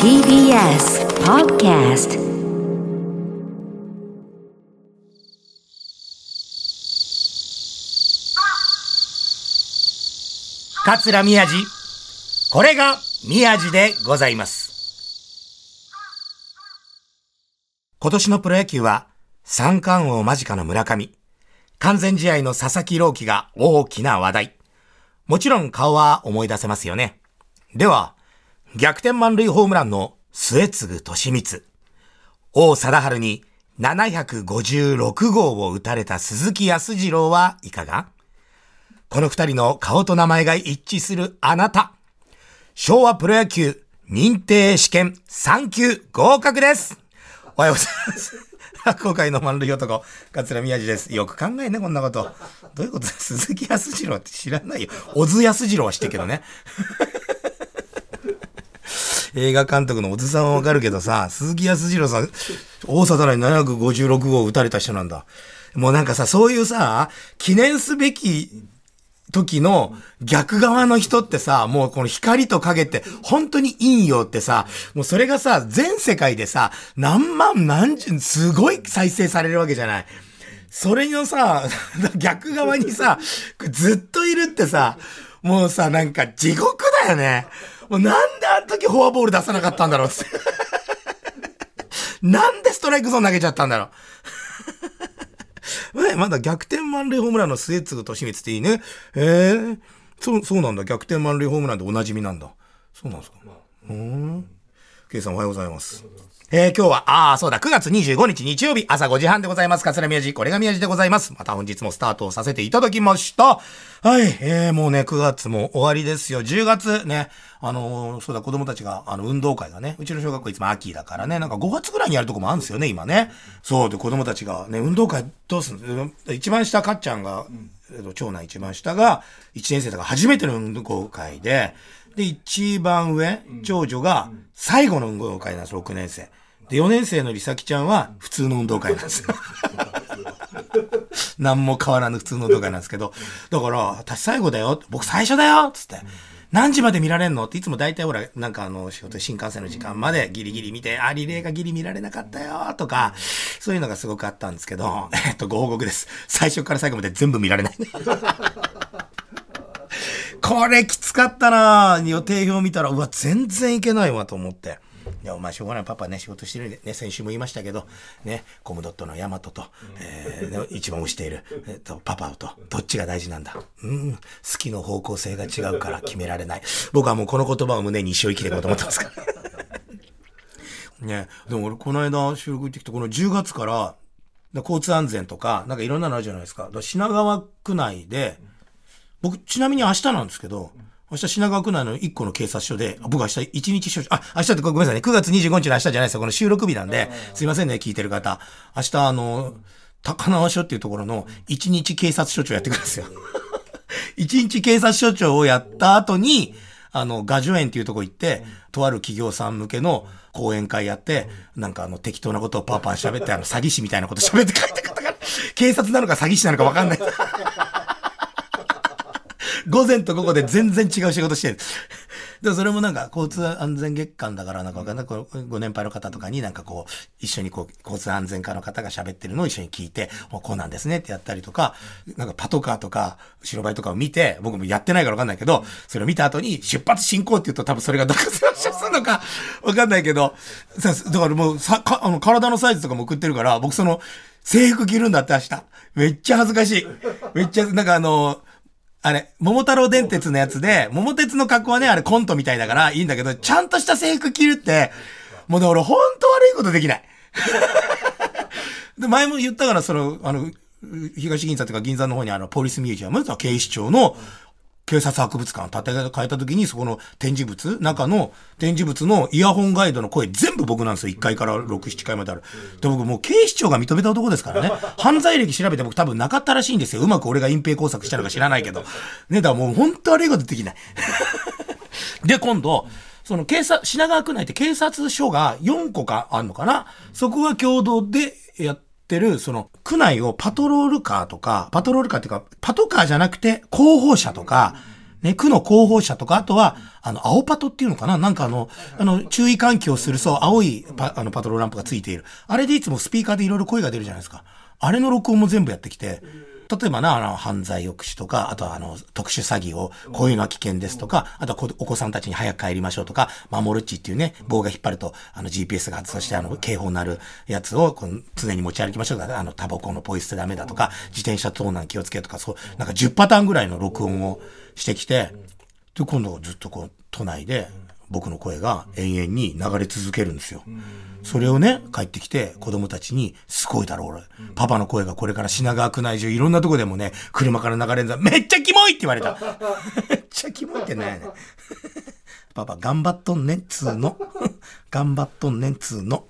TBS Podcast 桂宮治。これが宮治でございます。今年のプロ野球は三冠王間近の村上。完全試合の佐々木朗希が大きな話題。もちろん顔は思い出せますよね。では逆転満塁ホームランの末継利光王貞治に756号を打たれた鈴木康次郎はいかが？この二人の顔と名前が一致するあなた。昭和プロ野球認定試験3級合格です。おはようございます。今回の満塁男、桂宮治です。よく考えね、こんなこと。どういうことです鈴木康次郎って知らないよ。小津康次郎は知ってるけどね。映画監督の小津さんはわかるけどさ、鈴木康次郎さん、大貞に756号打たれた人なんだ。もうなんかさ、そういうさ、記念すべき時の逆側の人ってさ、もうこの光と影って本当にいいよってさ、もうそれがさ、全世界でさ、何万何十、すごい再生されるわけじゃない。それのさ、逆側にさ、ずっといるってさ、もうさ、なんか地獄だよね。もうなんであの時フォアボール出さなかったんだろうって。なんでストライクゾーン投げちゃったんだろう。え、まだ逆転満塁ホームランの末継利光っていいね。ええー、そう、そうなんだ。逆転満塁ホームランでおなじみなんだ。そうなんですか。うん。ケイさんおはようございます。えー、今日は、ああ、そうだ、9月25日日曜日朝5時半でございます。桂宮治、これが宮治でございます。また本日もスタートをさせていただきました。はい、えー、もうね、9月も終わりですよ。10月ね、あのー、そうだ、子供たちが、あの、運動会がね、うちの小学校いつも秋だからね、なんか5月ぐらいにやるとこもあるんですよね、今ね。そう、で、子供たちがね、運動会どうすんの？一番下、かっちゃんが、えっと長男一番下が、1年生だから初めての運動会で、で、一番上、長女が最後の運動会なんです、6年生。で、4年生のりさきちゃんは普通の運動会なんですよ。何も変わらぬ普通の運動会なんですけど、だから、私最後だよ、僕最初だよつって。何時まで見られんの？っていつも大体ほら、なんかあの、仕事新幹線の時間までギリギリ見て、あ、リレーがギリ見られなかったよとか、そういうのがすごくあったんですけど、えっと、ご報告です。最初から最後まで全部見られない。これきつかったな予定表見たら、うわ、全然いけないわと思って。いや、まあ、しょうがない。パパね、仕事してるんで、ね、先週も言いましたけど、ね、コムドットのヤマトと、えー、一番推している、えっと、パパと、どっちが大事なんだ？うん、好きの方向性が違うから決められない。僕はもうこの言葉を胸に一生生きていこうと思ってますから。ね、でも俺、この間収録行ってきて、この10月から、交通安全とか、なんかいろんなのあるじゃないですか。か品川区内で、僕、ちなみに明日なんですけど、明日品川区内の1個の警察署で、僕明日1日署長、あ、明日ってごめんなさいね、9月25日の明日じゃないですよ。この収録日なんで、すいませんね、聞いてる方。明日、あの、高輪署っていうところの1日警察署長やってくるんですよ。1日警察署長をやった後に、あの、画助園っていうとこ行って、とある企業さん向けの講演会やって、なんかあの、適当なことをパーパー喋って、あの、詐欺師みたいなこと喋って書いて方が、警察なのか詐欺師なのかわかんない。午前と午後で全然違う仕事してる。で、それもなんか交通安全月間だからなんかわかんない。ご年配の方とかになんかこう、一緒にこう、交通安全課の方が喋ってるのを一緒に聞いて、もうこうなんですねってやったりとか、なんかパトカーとか、白バイとかを見て、僕もやってないからわかんないけど、それを見た後に出発進行って言うと多分それがどこで発車するのかわかんないけど、だからもうさ、かあの体のサイズとかも送ってるから、僕その、制服着るんだって明日。めっちゃ恥ずかしい。めっちゃ、なんかあの、あれ、桃太郎電鉄のやつで、桃鉄の格好はね、あれコントみたいだからいいんだけど、ちゃんとした制服着るって、もうね、俺ほんと悪いことできない。で、前も言ったから、その、あの、東銀座とか銀座の方にあの、ポリスミュージアム、警視庁の、警察博物館建て替えた時に、そこの展示物、中の展示物のイヤホンガイドの声全部僕なんですよ。1階から6、7階まである。で、僕もう警視庁が認めた男ですからね。犯罪歴調べて僕多分なかったらしいんですよ。うまく俺が隠蔽工作したのか知らないけど。ね、だからもう本当悪いことできない。で、今度、その警察、品川区内って警察署が4個かあんのかなそこが共同でやっててる、その、区内をパトロールカーとか、パトロールカーっていうか、パトカーじゃなくて、広報車とか、ね、区の広報車とか、あとは、あの、青パトっていうのかな？なんかあの、あの、注意喚起をする、そう、青いパ、あの、パトロールランプがついている。あれでいつもスピーカーでいろいろ声が出るじゃないですか。あれの録音も全部やってきて、例えばな、あの、犯罪抑止とか、あとはあの、特殊詐欺を、こういうのは危険ですとか、あとはお子さんたちに早く帰りましょうとか、守るっちっていうね、棒が引っ張ると、あの、GPS が、そしてあの、警報になるやつを、こう常に持ち歩きましょうとか、あの、タバコのポイ捨てダメだとか、自転車盗難気をつけとか、そう、なんか10パターンぐらいの録音をしてきて、で、今度ずっとこう、都内で、僕の声が延々に流れ続けるんですよ。それをね、帰ってきて子供たちに、すごいだろ俺。パパの声がこれから品川区内中いろんなとこでもね、車から流れるんだ。めっちゃキモいって言われた。めっちゃキモいってね。パパ頑張っとんねんつーの。頑張っとんねんつーの。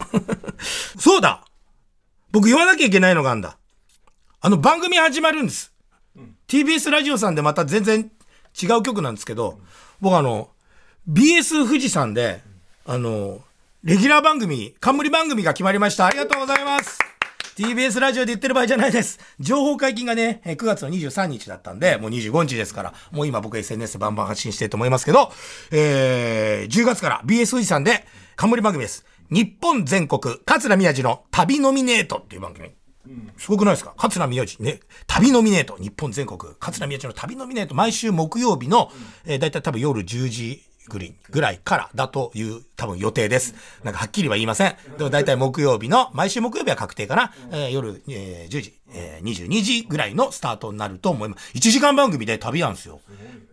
そうだ僕言わなきゃいけないのがあんだ。あの番組始まるんです。TBS ラジオさんでまた全然違う曲なんですけど、僕あの、BS 富士山で、あの、レギュラー番組、冠番組が決まりました。ありがとうございます。TBS ラジオで言ってる場合じゃないです。情報解禁がね、9月の23日だったんで、もう25日ですから、もう今僕 SNS でバンバン発信してると思いますけど、えー、10月から BS 富士山で冠番組です。日本全国、桂宮治の旅ノミネートっていう番組。すごくないですか？桂宮治ね、旅ノミネート、日本全国、桂宮治の旅ノミネート、毎週木曜日の、えー、だいたい多分夜10時ぐりぐらいからだという多分予定です。なんかはっきりは言いません。でも大体木曜日の、毎週木曜日は確定かな。えー、夜、えー、10時、えー、22時ぐらいのスタートになると思います。1時間番組で旅なんですよ。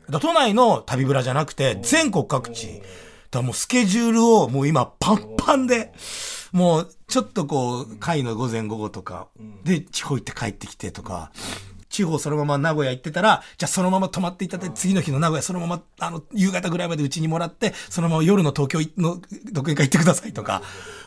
だ都内の旅ブラじゃなくて、全国各地。だもうスケジュールをもう今パンパンで、もうちょっとこう、会の午前午後とか、で、地方行って帰ってきてとか、地方そのまま名古屋行ってたら、じゃあそのまま泊まっていただいて、次の日の名古屋そのまま、あの、夕方ぐらいまでうちにもらって、そのまま夜の東京の独演会行ってくださいとか、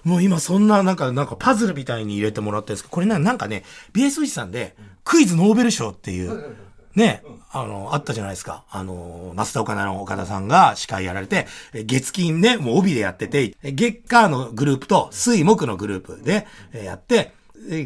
もう今そんななんか、なんかパズルみたいに入れてもらってるんですけど、これなんかね、BS 富士山でクイズノーベル賞っていう、ね、あの、あったじゃないですか。あの、増田岡田の岡田さんが司会やられて、月金ね、もう帯でやってて、月火のグループと水木のグループでやって、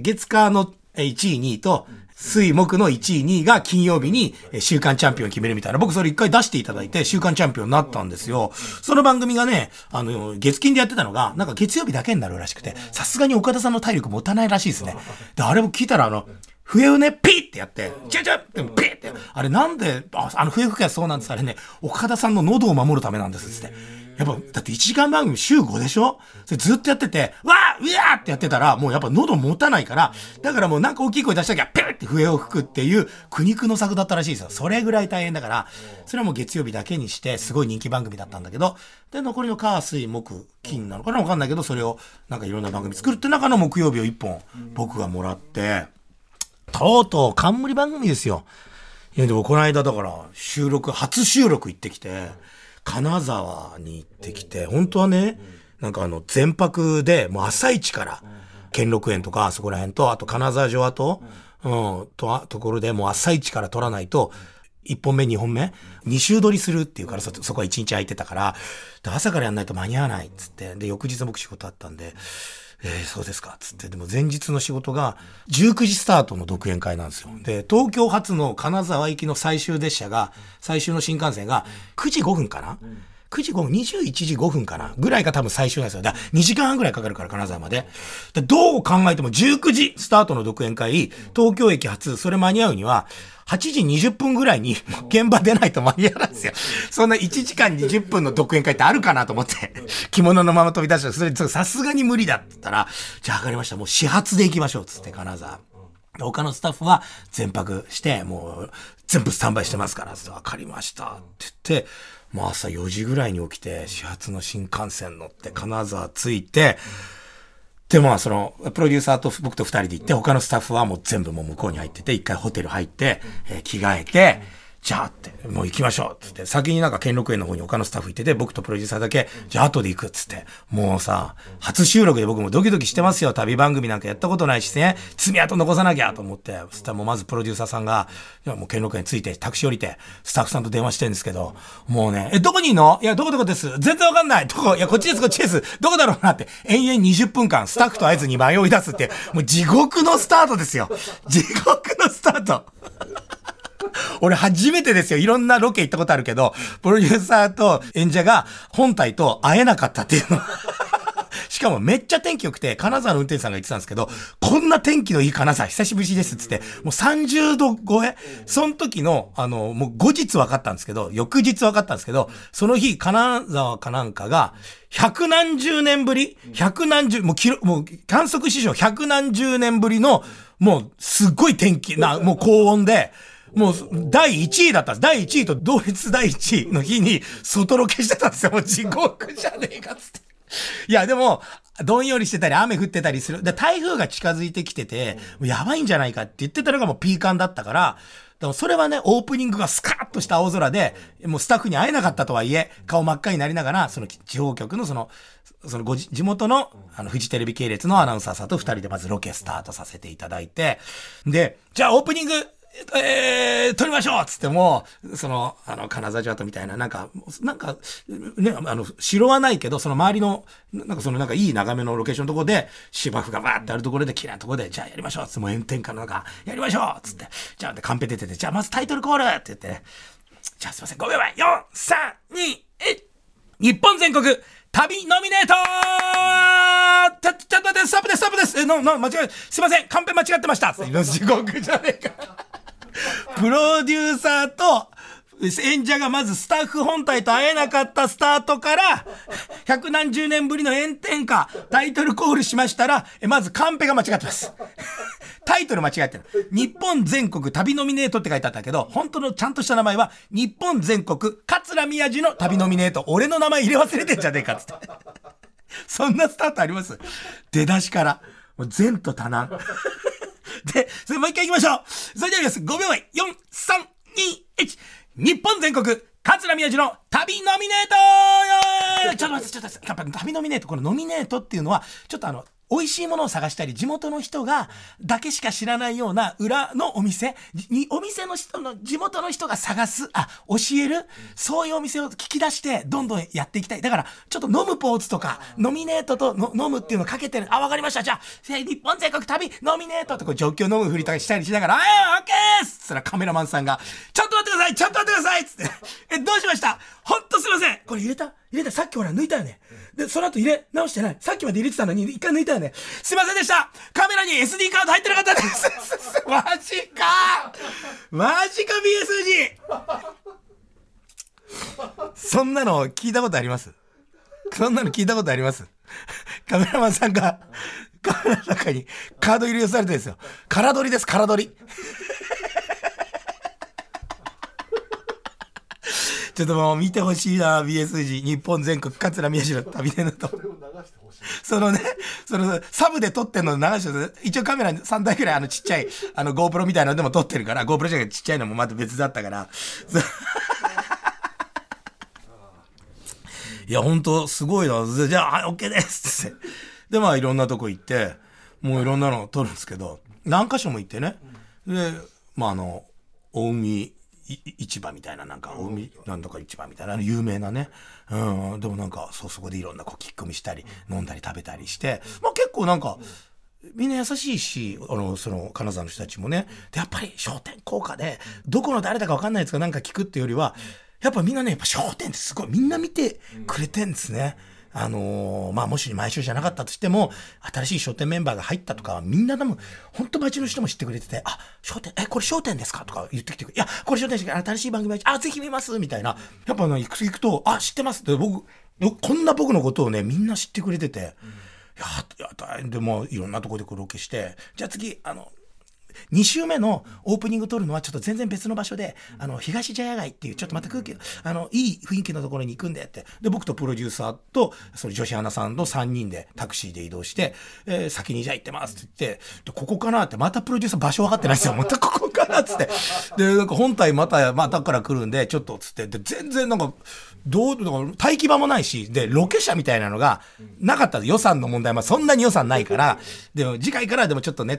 月火の1位、2位と、水木の1位、2位が金曜日に週間チャンピオン決めるみたいな。僕それ一回出していただいて週間チャンピオンになったんですよ。その番組がね、あの、月金でやってたのが、なんか月曜日だけになるらしくて、さすがに岡田さんの体力持たないらしいですね。で、あれも聞いたらあの、笛をね、ピーってやって、チャチャってピーって、あれなんで、あの笛吹きはそうなんです。あれね、岡田さんの喉を守るためなんですって。やっぱ、だって1時間番組週5でしょ？それずっとやってて、わーうわーってやってたら、もうやっぱ喉持たないから、だからもうなんか大きい声出したきゃ、ピュって笛を吹くっていう苦肉の策だったらしいですよ。それぐらい大変だから、それはもう月曜日だけにして、すごい人気番組だったんだけど、で、残りの火、水、木、金なのかな？わかんないけど、それをなんかいろんな番組作るって中の木曜日を1本、僕がもらって、とうとう冠番組ですよ。いや、でもこの間だから、収録、初収録行ってきて、金沢に行ってきて、本当はね、なんかあの、全泊で、もう朝一から、兼六園とか、そこら辺と、あと金沢城跡、うん、と、ところでもう朝一から撮らないと、1本目、2本目、2週撮りするっていうからそ、そこは1日空いてたから、朝からやんないと間に合わないっつって、で、翌日僕仕事あったんで、えー、そうですか、つって。でも前日の仕事が19時スタートの独演会なんですよ。で、東京発の金沢行きの最終列車が、最終の新幹線が9時5分かな、9時5分、21時5分かな？ぐらいが多分最終なんですよ。だ2時間半ぐらいかかるから、金沢まで。でどう考えても19時スタートの独演会、東京駅発、それ間に合うには、8時20分ぐらいに現場出ないと間に合わないんですよ。そんな1時間20分の独演会ってあるかなと思って、着物のまま飛び出した。それ、さすがに無理だって言ったら、じゃあ分かりました。もう始発で行きましょう。つって、金沢。他のスタッフは全泊して、もう全部スタンバイしてますから、分かりましたって言って、もう朝4時ぐらいに起きて、始発の新幹線乗って金沢着いて、で、まあ、その、プロデューサーと僕と二人で行って、他のスタッフはもう全部もう向こうに入ってて、一回ホテル入って、えー、着替えて、じゃあって、もう行きましょうっつって、先になんか兼六園の方に他のスタッフ行ってて、僕とプロデューサーだけ、じゃあ後で行くっつって、もうさ、初収録で僕もドキドキしてますよ。旅番組なんかやったことないしね、爪痕残さなきゃと思って、そしたらもうまずプロデューサーさんが、いやもう兼六園ついて、タクシー降りて、スタッフさんと電話してるんですけど、もうね、え、どこにいんのいや、どこどこです。全然わかんない。どこいや、こっちです、こっちです。どこだろうなって、延々20分間、スタッフと会えずに迷い出すって、もう地獄のスタートですよ。地獄のスタート。俺初めてですよ。いろんなロケ行ったことあるけど、プロデューサーと演者が本体と会えなかったっていうの。しかもめっちゃ天気良くて、金沢の運転手さんが言ってたんですけど、こんな天気のいい金沢久しぶりですっつって、もう30度超え？その時の、あの、もう後日分かったんですけど、翌日分かったんですけど、その日、金沢かなんかが、百何十年ぶり？百何十、もう記録、もう観測史上百何十年ぶりの、もうすっごい天気な、もう高温で、もう、第1位だったんです。第1位と同率第1位の日に、外ロケしてたんですよ。もう地獄じゃねえかっつって。いや、でも、どんよりしてたり、雨降ってたりする。で、台風が近づいてきてて、やばいんじゃないかって言ってたのがもうピーカンだったから、でもそれはね、オープニングがスカッとした青空で、もうスタッフに会えなかったとはいえ、顔真っ赤になりながら、その地方局のその、そのご地元の、あの、フジテレビ系列のアナウンサーさんと二人でまずロケスタートさせていただいて、で、じゃあオープニングえー、撮りましょうっつっても、その、あの、金沢城跡みたいな、なんか、なんか、ね、あの、城はないけど、その周りの、なんかそのなんかいい眺めのロケーションのところで、芝生がバーってあるところで、綺麗なところで、じゃあやりましょうつって、もう炎天下の中、やりましょうっつって、じゃあ、で、カンペ出てて、じゃあまずタイトルコールって言って、じゃあすいません、5秒前、4、3、2、1、日本全国、旅ノミネートちょ、ちょっと待って、ストップです、ストップです。え、の、の、間違え、すいません、カンペ間違ってました。地獄じゃねえか。プロデューサーと、演者がまずスタッフ本体と会えなかったスタートから、百何十年ぶりの炎天下、タイトルコールしましたら、まずカンペが間違ってます。タイトル間違ってる。日本全国旅ノミネートって書いてあったけど、本当のちゃんとした名前は、日本全国桂宮治の旅ノミネート。俺の名前入れ忘れてんじゃねえかっつって。そんなスタートあります？出だしから。もう前途多難。で、それもう一回行きましょう。それではます。5秒前。4、3、2、1。日本全国、桂宮治の旅ノミネートちょっと待って、ちょっと待って。やっぱ旅ノミネート、このノミネートっていうのは、ちょっとあの、美味しいものを探したり、地元の人が、だけしか知らないような裏のお店に、お店の人の、地元の人が探す、あ、教える、そういうお店を聞き出して、どんどんやっていきたい。だから、ちょっと飲むポーズとか、ノミネートと飲むっていうのをかけてる。あ、わかりました。じゃあ、日本全国旅、ノミネートとこう、状況飲むふりとかしたりしながら、あオッケーっつったらカメラマンさんが、ちょっと待ってくださいちょっと待ってくださいつって、え、どうしました？ほんとすいませんこれ入れた？入れた？さっきほら抜いたよね。で、その後入れ直してない。さっきまで入れてたのに一回抜いたよね。すいませんでしたカメラに SD カード入ってなかったです マジかマジか BSG! そんなの聞いたことあります？そんなの聞いたことあります？カメラマンさんがカメラの中にカード入れをされてるんですよ。空取りです、空取り。ちょっともう見てほしいな、BSG。日本全国、桂宮治の旅でのと。そのね、その、サブで撮ってんの流して一応カメラ3台くらいあのちっちゃい、あの GoPro みたいなのでも撮ってるから、GoPro じゃなくてちっちゃいのもまた別だったから。いや、ほんと、すごいな。じゃあ、はい、OK ですって。で、まあ、いろんなとこ行って、もういろんなの撮るんですけど、何箇所も行ってね。で、まあ、あの、大海市場みたいな、なんか、海、なんとか市場みたいな、有名なね。うん、でもなんか、そう、そこでいろんなこう、聞き込みしたり、飲んだり食べたりして、まあ結構なんか、みんな優しいし、あの、その、金沢の人たちもね。で、やっぱり商店効果で、どこの誰だか分かんないやつがなんか聞くっていうよりは、やっぱみんなね、やっぱ商店ってすごい、みんな見てくれてんですね。うんあのー、まあ、もし毎週じゃなかったとしても、新しい商店メンバーが入ったとか、みんなでも、本当街の人も知ってくれてて、あ、商店、え、これ商店ですか？とか言ってきていや、これ商店ですか新しい番組あ、ぜひ見ます！みたいな。やっぱね、行く行くと、あ、知ってますって、僕、こんな僕のことをね、みんな知ってくれてて、うん、や、や、でも、いろんなとこでロケして、じゃあ次、あの、2週目のオープニング撮るのはちょっと全然別の場所で、あの、東茶屋街っていう、ちょっとまた空気、あの、いい雰囲気のところに行くんでって。で、僕とプロデューサーと、その女子アナさんの3人でタクシーで移動して、えー、先にじゃあ行ってますって言って、で、ここかなって、またプロデューサー場所分かってないですよ。またここかなっつって。で、なんか本体また、またから来るんで、ちょっとつって、で、全然なんか、どう、だから待機場もないし、で、ロケ車みたいなのがなかった予算の問題、まあそんなに予算ないから、でも次回からでもちょっとね、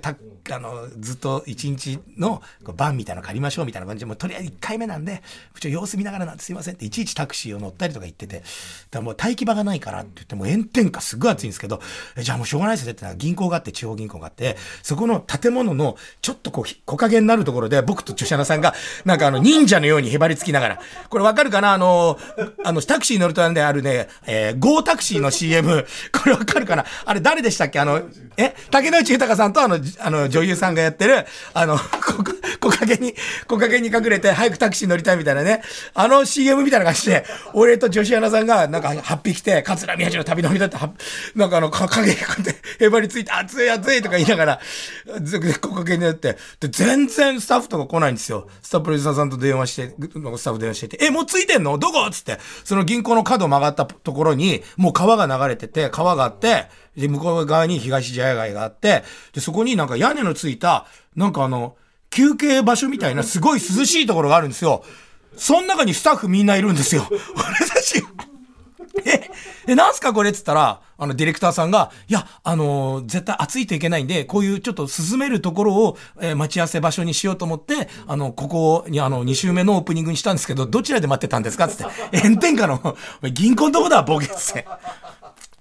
あの、ずっと一日の番みたいなの借りましょうみたいな感じで、もうとりあえず1回目なんで、ちょ様子見ながらなんてすいませんって、いちいちタクシーを乗ったりとか言ってて、だもう待機場がないからって言って、もう炎天下すっごい暑いんですけど、じゃあもうしょうがないですねって銀行があって、地方銀行があって、そこの建物のちょっとこう、木陰になるところで、僕と女子アナさんが、なんかあの、忍者のようにへばりつきながら、これわかるかな？あの、あの、タクシー乗るとなんであるね、えー、ゴータクシーの CM、これわかるかな？あれ誰でしたっけ？あの、え？竹野内豊さんとあの、あの、女優さんがやってる、あの、こ木陰に、木陰に隠れて早くタクシー乗りたいみたいなね、あの CM みたいな感じで、俺と女子アナさんがなんか8匹来て、桂宮治の旅のみだって、なんかあの、影にこうやってへばりついて、熱い熱いとか言いながら、ずっ木陰になって、で、全然スタッフとか来ないんですよ。スタッフプロデューサーさんと電話して、スタッフ電話してて、え、もうついてんの？どこ？っつって、その銀行の角曲がったところに、もう川が流れてて、川があって、で、向こう側に東茶屋街があって、で、そこになんか屋根のついた、なんかあの、休憩場所みたいなすごい涼しいところがあるんですよ。その中にスタッフみんないるんですよ。俺たち。え、え、なんすかこれっつったら、あの、ディレクターさんが、いや、あのー、絶対暑いといけないんで、こういうちょっと涼めるところを、えー、待ち合わせ場所にしようと思って、あの、ここに、あの、2週目のオープニングにしたんですけど、どちらで待ってたんですかつって、炎天下の、銀行のとこだ、ボケっつって。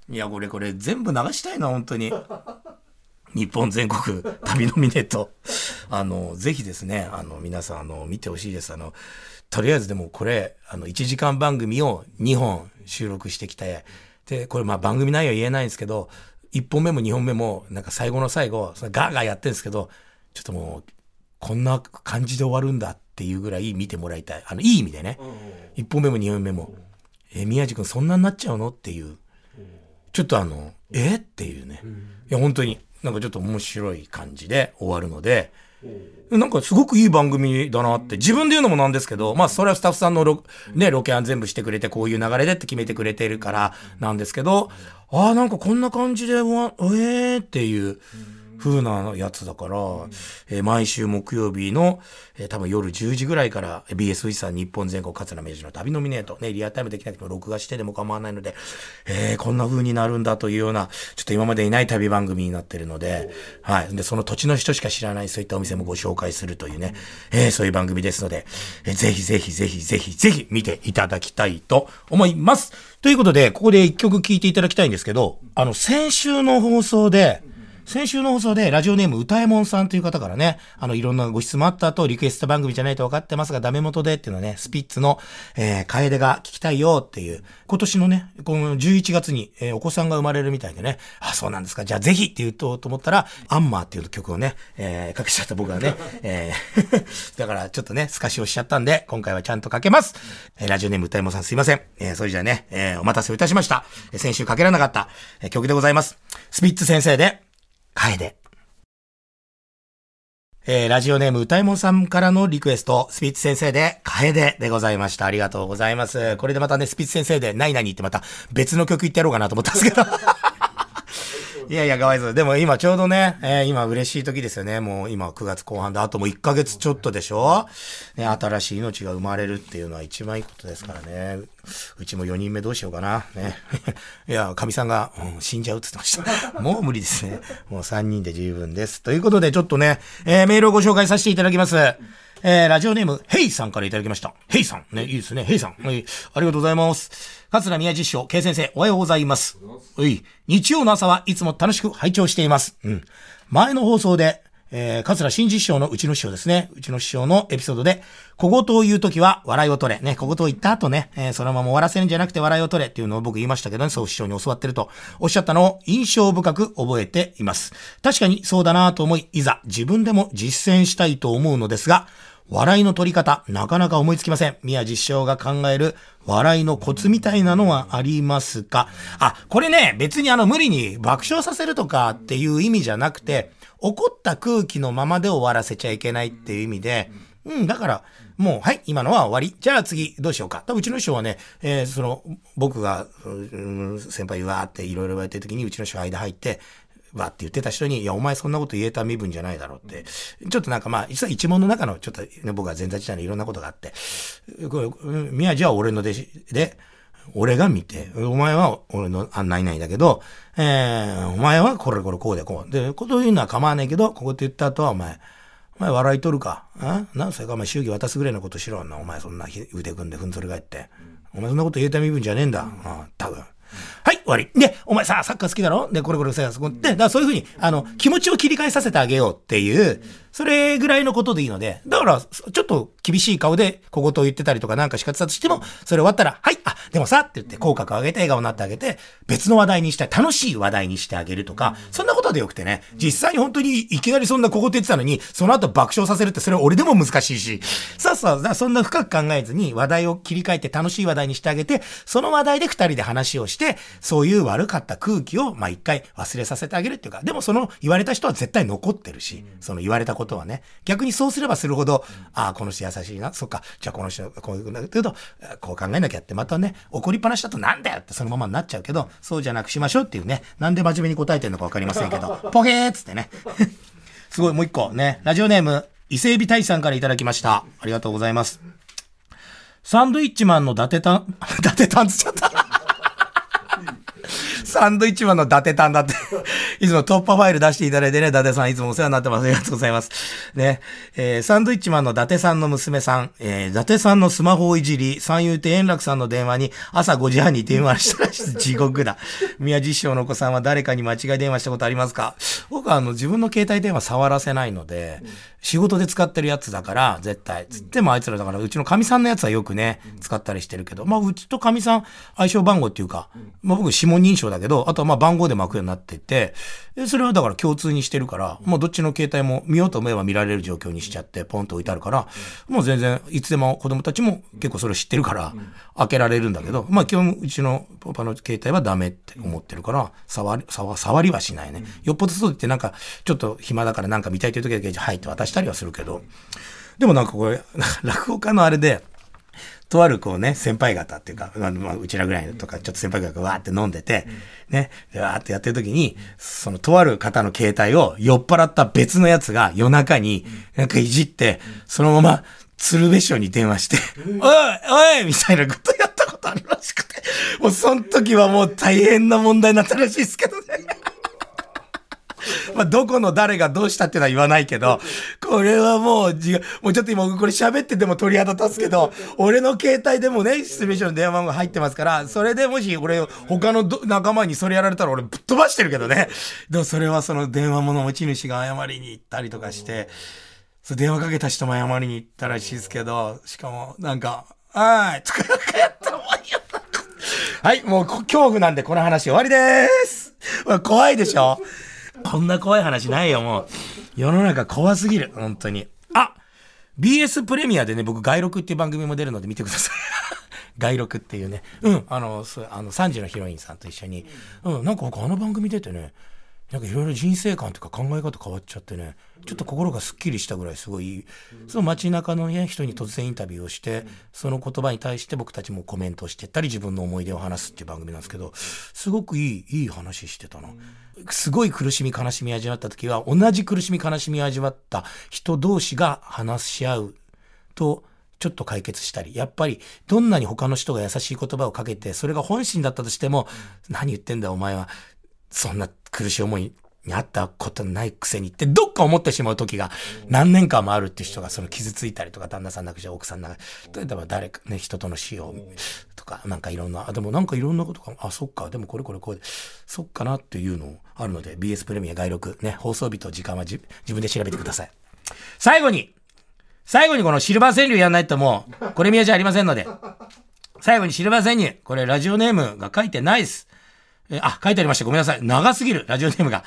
いや、これこれ全部流したいな、本当に。日本全国旅ノミネート。あの、ぜひですね、あの、皆さん、あの、見てほしいです。あの、とりあえずでもこれ、あの、1時間番組を2本収録してきて、で、これまあ番組内容言えないんですけど、1本目も2本目も、なんか最後の最後、そのガーガーやってるんですけど、ちょっともう、こんな感じで終わるんだっていうぐらい見てもらいたい。あの、いい意味でね。1本目も2本目も。え、宮治君そんなになっちゃうの？っていう。ちょっとあの、えっていうね。いや、本当に、なんかちょっと面白い感じで終わるので、なんかすごくいい番組だなって、自分で言うのもなんですけど、まあそれはスタッフさんのロ,、ね、ロケ案全部してくれて、こういう流れでって決めてくれてるからなんですけど、ああ、なんかこんな感じで、わ、ええー、っていう。風なやつだから、えー、毎週木曜日の、えー、多分夜10時ぐらいから BS 富士山日本全国桂明治の旅ノミネート、ね、リアルタイムできなくても録画してでも構わないので、えー、こんな風になるんだというような、ちょっと今までいない旅番組になってるので、はい。で、その土地の人しか知らないそういったお店もご紹介するというね、えー、そういう番組ですので、えー、ぜひぜひぜひぜひぜひ見ていただきたいと思います。ということで、ここで一曲聴いていただきたいんですけど、あの、先週の放送で、先週の放送でラジオネーム歌えもんさんという方からね、あの、いろんなご質問あった後、リクエスト番組じゃないと分かってますが、ダメ元でっていうのはね、スピッツの、えー、楓が聞きたいよっていう、今年のね、この11月に、えー、お子さんが生まれるみたいでね、あ、そうなんですか、じゃあぜひって言うと、と思ったら、アンマーっていう曲をね、えー、かけちゃった僕はね、えー、だからちょっとね、透かしをしちゃったんで、今回はちゃんとかけます。えー、ラジオネーム歌えもんさんすいません。えー、それじゃあね、えー、お待たせをいたしました。先週かけられなかった、えー、曲でございます。スピッツ先生で、楓。えー、ラジオネーム歌いもんさんからのリクエスト、スピッツ先生で、楓でございました。ありがとうございます。これでまたね、スピッツ先生で、何々ってまた別の曲言ってやろうかなと思ったんですけど。いやいや、かわいそう。でも今ちょうどね、えー、今嬉しい時ですよね。もう今9月後半で、あともう1ヶ月ちょっとでしょね、新しい命が生まれるっていうのは一番いいことですからね。うちも4人目どうしようかな。ね。いや、神さんが、うん、死んじゃうって言ってました。もう無理ですね。もう3人で十分です。ということで、ちょっとね、えー、メールをご紹介させていただきます。えー、ラジオネーム、ヘイさんからいただきました。ヘイさん。ね、いいですね。ヘイさん。はい、ありがとうございます。桂宮治師匠、K 先生、おはようございます。うい、日曜の朝はいつも楽しく拝聴しています。うん。前の放送で、えー、桂新師匠のうちの師匠ですね。うちの師匠のエピソードで、小言を言うときは笑いを取れ。ね、小言を言った後ね、えー、そのまま終わらせるんじゃなくて笑いを取れっていうのを僕言いましたけどね、そう師匠に教わってるとおっしゃったのを印象深く覚えています。確かにそうだなと思い、いざ自分でも実践したいと思うのですが、笑いの取り方、なかなか思いつきません。宮実証が考える笑いのコツみたいなのはありますか？あ、これね、別にあの無理に爆笑させるとかっていう意味じゃなくて、怒った空気のままで終わらせちゃいけないっていう意味で、うん、だから、もう、はい、今のは終わり。じゃあ次、どうしようか。うちの師匠はね、えー、その、僕が、うん、先輩わーっていろいろ言われてる時に、うちの師匠間入って、わって言ってた人に、いや、お前そんなこと言えた身分じゃないだろうって。ちょっとなんかまあ、実は一問の中の、ちょっとね、僕は前座時代にいろんなことがあって、これ宮治は俺の弟子で、俺が見て、お前は俺の案内ないんだけど、えー、お前はこれこれこうでこう。で、こと言うのは構わないけど、ここって言った後はお前、お前笑いとるか？なんそれかお前祝儀渡すぐらいのことしろな。お前そんな腕組んでふんぞり返って。お前そんなこと言うた身分じゃねえんだ。うん、多分。はい、終わり。で、お前さ、サッカー好きだろ？で、これこれさ、そこで、だそういうふうに、あの、気持ちを切り替えさせてあげようっていう、それぐらいのことでいいので、だから、ちょっと厳しい顔で小言を言ってたりとかなんか仕方たとしても、それ終わったら、はい、あ、でもさ、って言って口角を上げて笑顔になってあげて、別の話題にしたい、楽しい話題にしてあげるとか、そんなことでよくてね、実際に本当にいきなりそんな小言言ってたのに、その後爆笑させるってそれは俺でも難しいし、さあさあ、そんな深く考えずに話題を切り替えて楽しい話題にしてあげて、その話題で二人で話をして、そういう悪かった空気を、まあ一回忘れさせてあげるっていうか、でもその言われた人は絶対残ってるし、その言われたことはね、逆ににそうすればするほど、ああ、この人優しいな、そっか、じゃあこの人、こういうだけど、こう考えなきゃって、またね、怒りっぱなしだとなんだよってそのままになっちゃうけど、そうじゃなくしましょうっていうね、なんで真面目に答えてるのかわかりませんけど、ポヘーっつってね。すごい、もう一個ね、ラジオネーム、伊勢海老大さんからいただきました。ありがとうございます。サンドイッチマンの伊達たん、伊達たんつっちゃった。サンドイッチマンの伊達たんだって いつも突破ファイル出していただいてね、伊達さんいつもお世話になってます。ありがとうございます。ね。えー、サンドイッチマンの伊達さんの娘さん、えー、伊達さんのスマホをいじり、三遊亭円楽さんの電話に朝5時半に電話したら。地獄だ。宮地師匠のお子さんは誰かに間違い電話したことありますか？僕はあの、自分の携帯電話触らせないので、仕事で使ってるやつだから、絶対。つってもあいつらだから、うちの神さんのやつはよくね、使ったりしてるけど、まあ、うちと神さん相性番号っていうか、まあ僕指紋認証だだけど、あとはまあ番号で巻くようになってて、それはだから共通にしてるから、もうどっちの携帯も見ようと思えば見られる状況にしちゃって、ポンと置いてあるから、もう全然、いつでも子供たちも結構それを知ってるから、開けられるんだけど、まあ基本うちのパパの携帯はダメって思ってるから、触り、触りはしないね。よっぽどそうってなんか、ちょっと暇だからなんか見たいという時だけ、はいって渡したりはするけど、でもなんかこれ、落語家のあれで、とあるこうね、先輩方っていうか、まあ、うちらぐらいとか、ちょっと先輩方がわーって飲んでて、ね、でわーってやってる時に、そのとある方の携帯を酔っ払った別のやつが夜中になんかいじって、そのまま鶴瓶師匠に電話して、おいおいみたいなことやったことあるらしくて、もうその時はもう大変な問題になったらしいですけどね。まあ、どこの誰がどうしたってのは言わないけど、これはもう、もうちょっと今これ喋ってても鳥肌立つけど、俺の携帯でもね、失礼書の電話番号入ってますから、それでもし俺、他の仲間にそれやられたら俺ぶっ飛ばしてるけどね。でもそれはその電話もの持ち主が謝りに行ったりとかして、そう電話かけた人も謝りに行ったらしいですけど、しかもなんか、はい、とかやったら終わりやった。はい、もう恐怖なんでこの話終わりです。怖いでしょ？こんな怖い話ないよ、もう。世の中怖すぎる、本当に。あ !BS プレミアでね、僕、外録っていう番組も出るので見てください。外録っていうね。うん、あの、あの、3時のヒロインさんと一緒に。うん、なんか僕あの番組出てね、なんかいろいろ人生観とか考え方変わっちゃってね、ちょっと心がすっきりしたぐらいすごい、その街中の、ね、人に突然インタビューをして、その言葉に対して僕たちもコメントしてったり、自分の思い出を話すっていう番組なんですけど、すごくいい、いい話してたな。すごい苦しみ悲しみ味わった時は、同じ苦しみ悲しみ味わった人同士が話し合うと、ちょっと解決したり、やっぱりどんなに他の人が優しい言葉をかけて、それが本心だったとしても、何言ってんだお前は、そんな苦しい思いにあったことないくせにってどっか思ってしまう時が何年間もあるっていう人がその傷ついたりとか旦那さん亡くし奥さん亡く例えば誰かね人との死を。とかなんかいろんなあでもなんかいろんなことがあそっか。でもこれこれこうでそっかなっていうのあるので BS プレミア外録ね放送日と時間は自分で調べてください。最後に最後にこのシルバー川柳やんないともうこれ宮じゃありませんので。最後にシルバー川柳。これラジオネームが書いてないですえあ、書いてありました。ごめんなさい。長すぎる。ラジオネームが。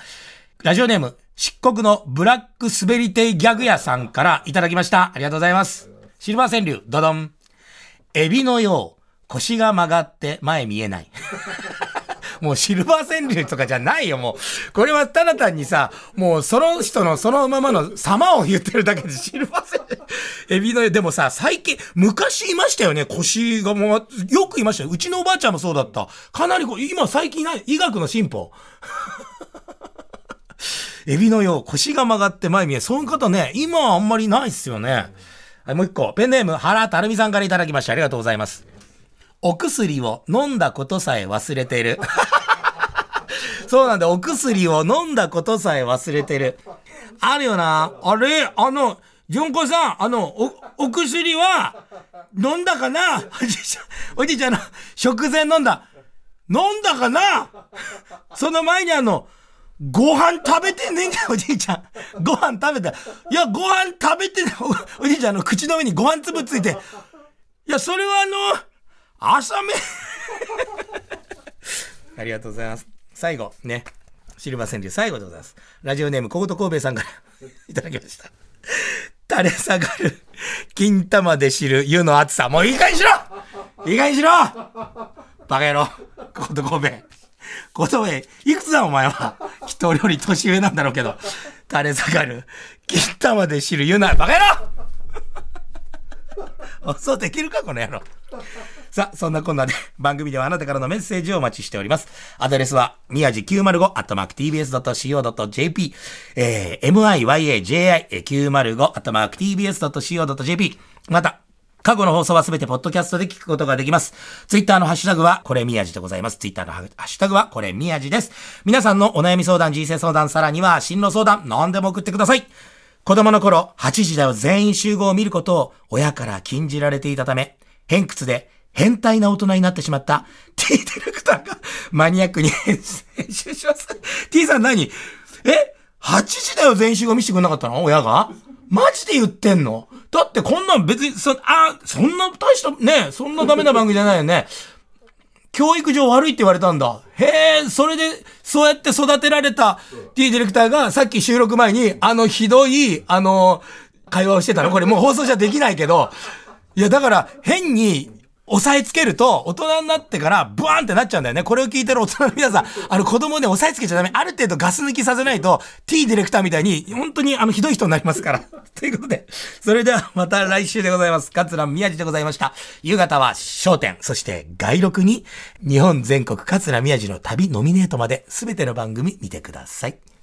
ラジオネーム、漆黒のブラック滑り手ギャグ屋さんからいただきました。ありがとうございます。シルバー川柳、ドドン。エビのよう、腰が曲がって前見えない。もうシルバー川柳とかじゃないよ、もう。これはただ単にさ、もうその人のそのままの様を言ってるだけでシルバー川柳。エビの、でもさ、最近、昔いましたよね、腰がもう、よくいましたよ。うちのおばあちゃんもそうだった。かなりこう、今最近ない、医学の進歩。エビのよう、腰が曲がって前見え。そういう方ね、今はあんまりないっすよね。はい、もう一個。ペンネーム、原たるみさんからいただきました。ありがとうございます。お薬を飲んだことさえ忘れてる。そうなんだ、お薬を飲んだことさえ忘れてる。あるよな。あれ？あの、純子さん、あの、お、お薬は、飲んだかな？おじいちゃん、おじいちゃんの、食前飲んだ。飲んだかな？その前にあの、ご飯食べてねえんだよ、おじいちゃん。ご飯食べて。いや、ご飯食べてお、おじいちゃんの口の上にご飯粒ついて。いや、それはあの、朝目。ありがとうございます。最後、ね。シルバー川柳最後でございます。ラジオネーム、小言神戸さんから いただきました。垂れ下がる、金玉で知る湯の熱さ。もういい加減にしろいい加減にしろバカ野郎。小言神戸。小言戸、いくつだお前は。きっと俺より年上なんだろうけど。垂れ下がる、金玉で知る湯の熱さ、バカ野郎 そうできるかこの野郎。さあ、そんなこんなで 番組ではあなたからのメッセージをお待ちしております。アドレスは、宮地905、アットマーク tbs.co.jp、えー、miyaji905、アットマーク tbs.co.jp、また、過去の放送はすべてポッドキャストで聞くことができます。ツイッターのハッシュタグは、これ宮地でございます。ツイッターのハッシュタグは、これ宮地です。皆さんのお悩み相談、人生相談、さらには、進路相談、何でも送ってください。子供の頃、8時だよ全員集合を見ることを親から禁じられていたため、偏屈で変態な大人になってしまった T ディレクターがマニアックに編集します。T さん何？え ?8 時だよ全集合見せてくれなかったの？親が？マジで言ってんの？だってこんなん別に、そ、あ、そんな大した、ね、そんなダメな番組じゃないよね。教育上悪いって言われたんだ。へえ、それで、そうやって育てられた T ディレクターがさっき収録前に、あのひどい、あの、会話をしてたのこれもう放送じゃできないけど、いやだから変に押さえつけると、大人になってから、ブワーンってなっちゃうんだよね。これを聞いてる大人の皆さん、あの子供ね、押さえつけちゃダメ。ある程度ガス抜きさせないと、T ディレクターみたいに、本当にあの、ひどい人になりますから。ということで、それではまた来週でございます。桂宮治でございました。夕方は商店、そして外録に、日本全国桂宮治の旅ノミネートまで、すべての番組見てください。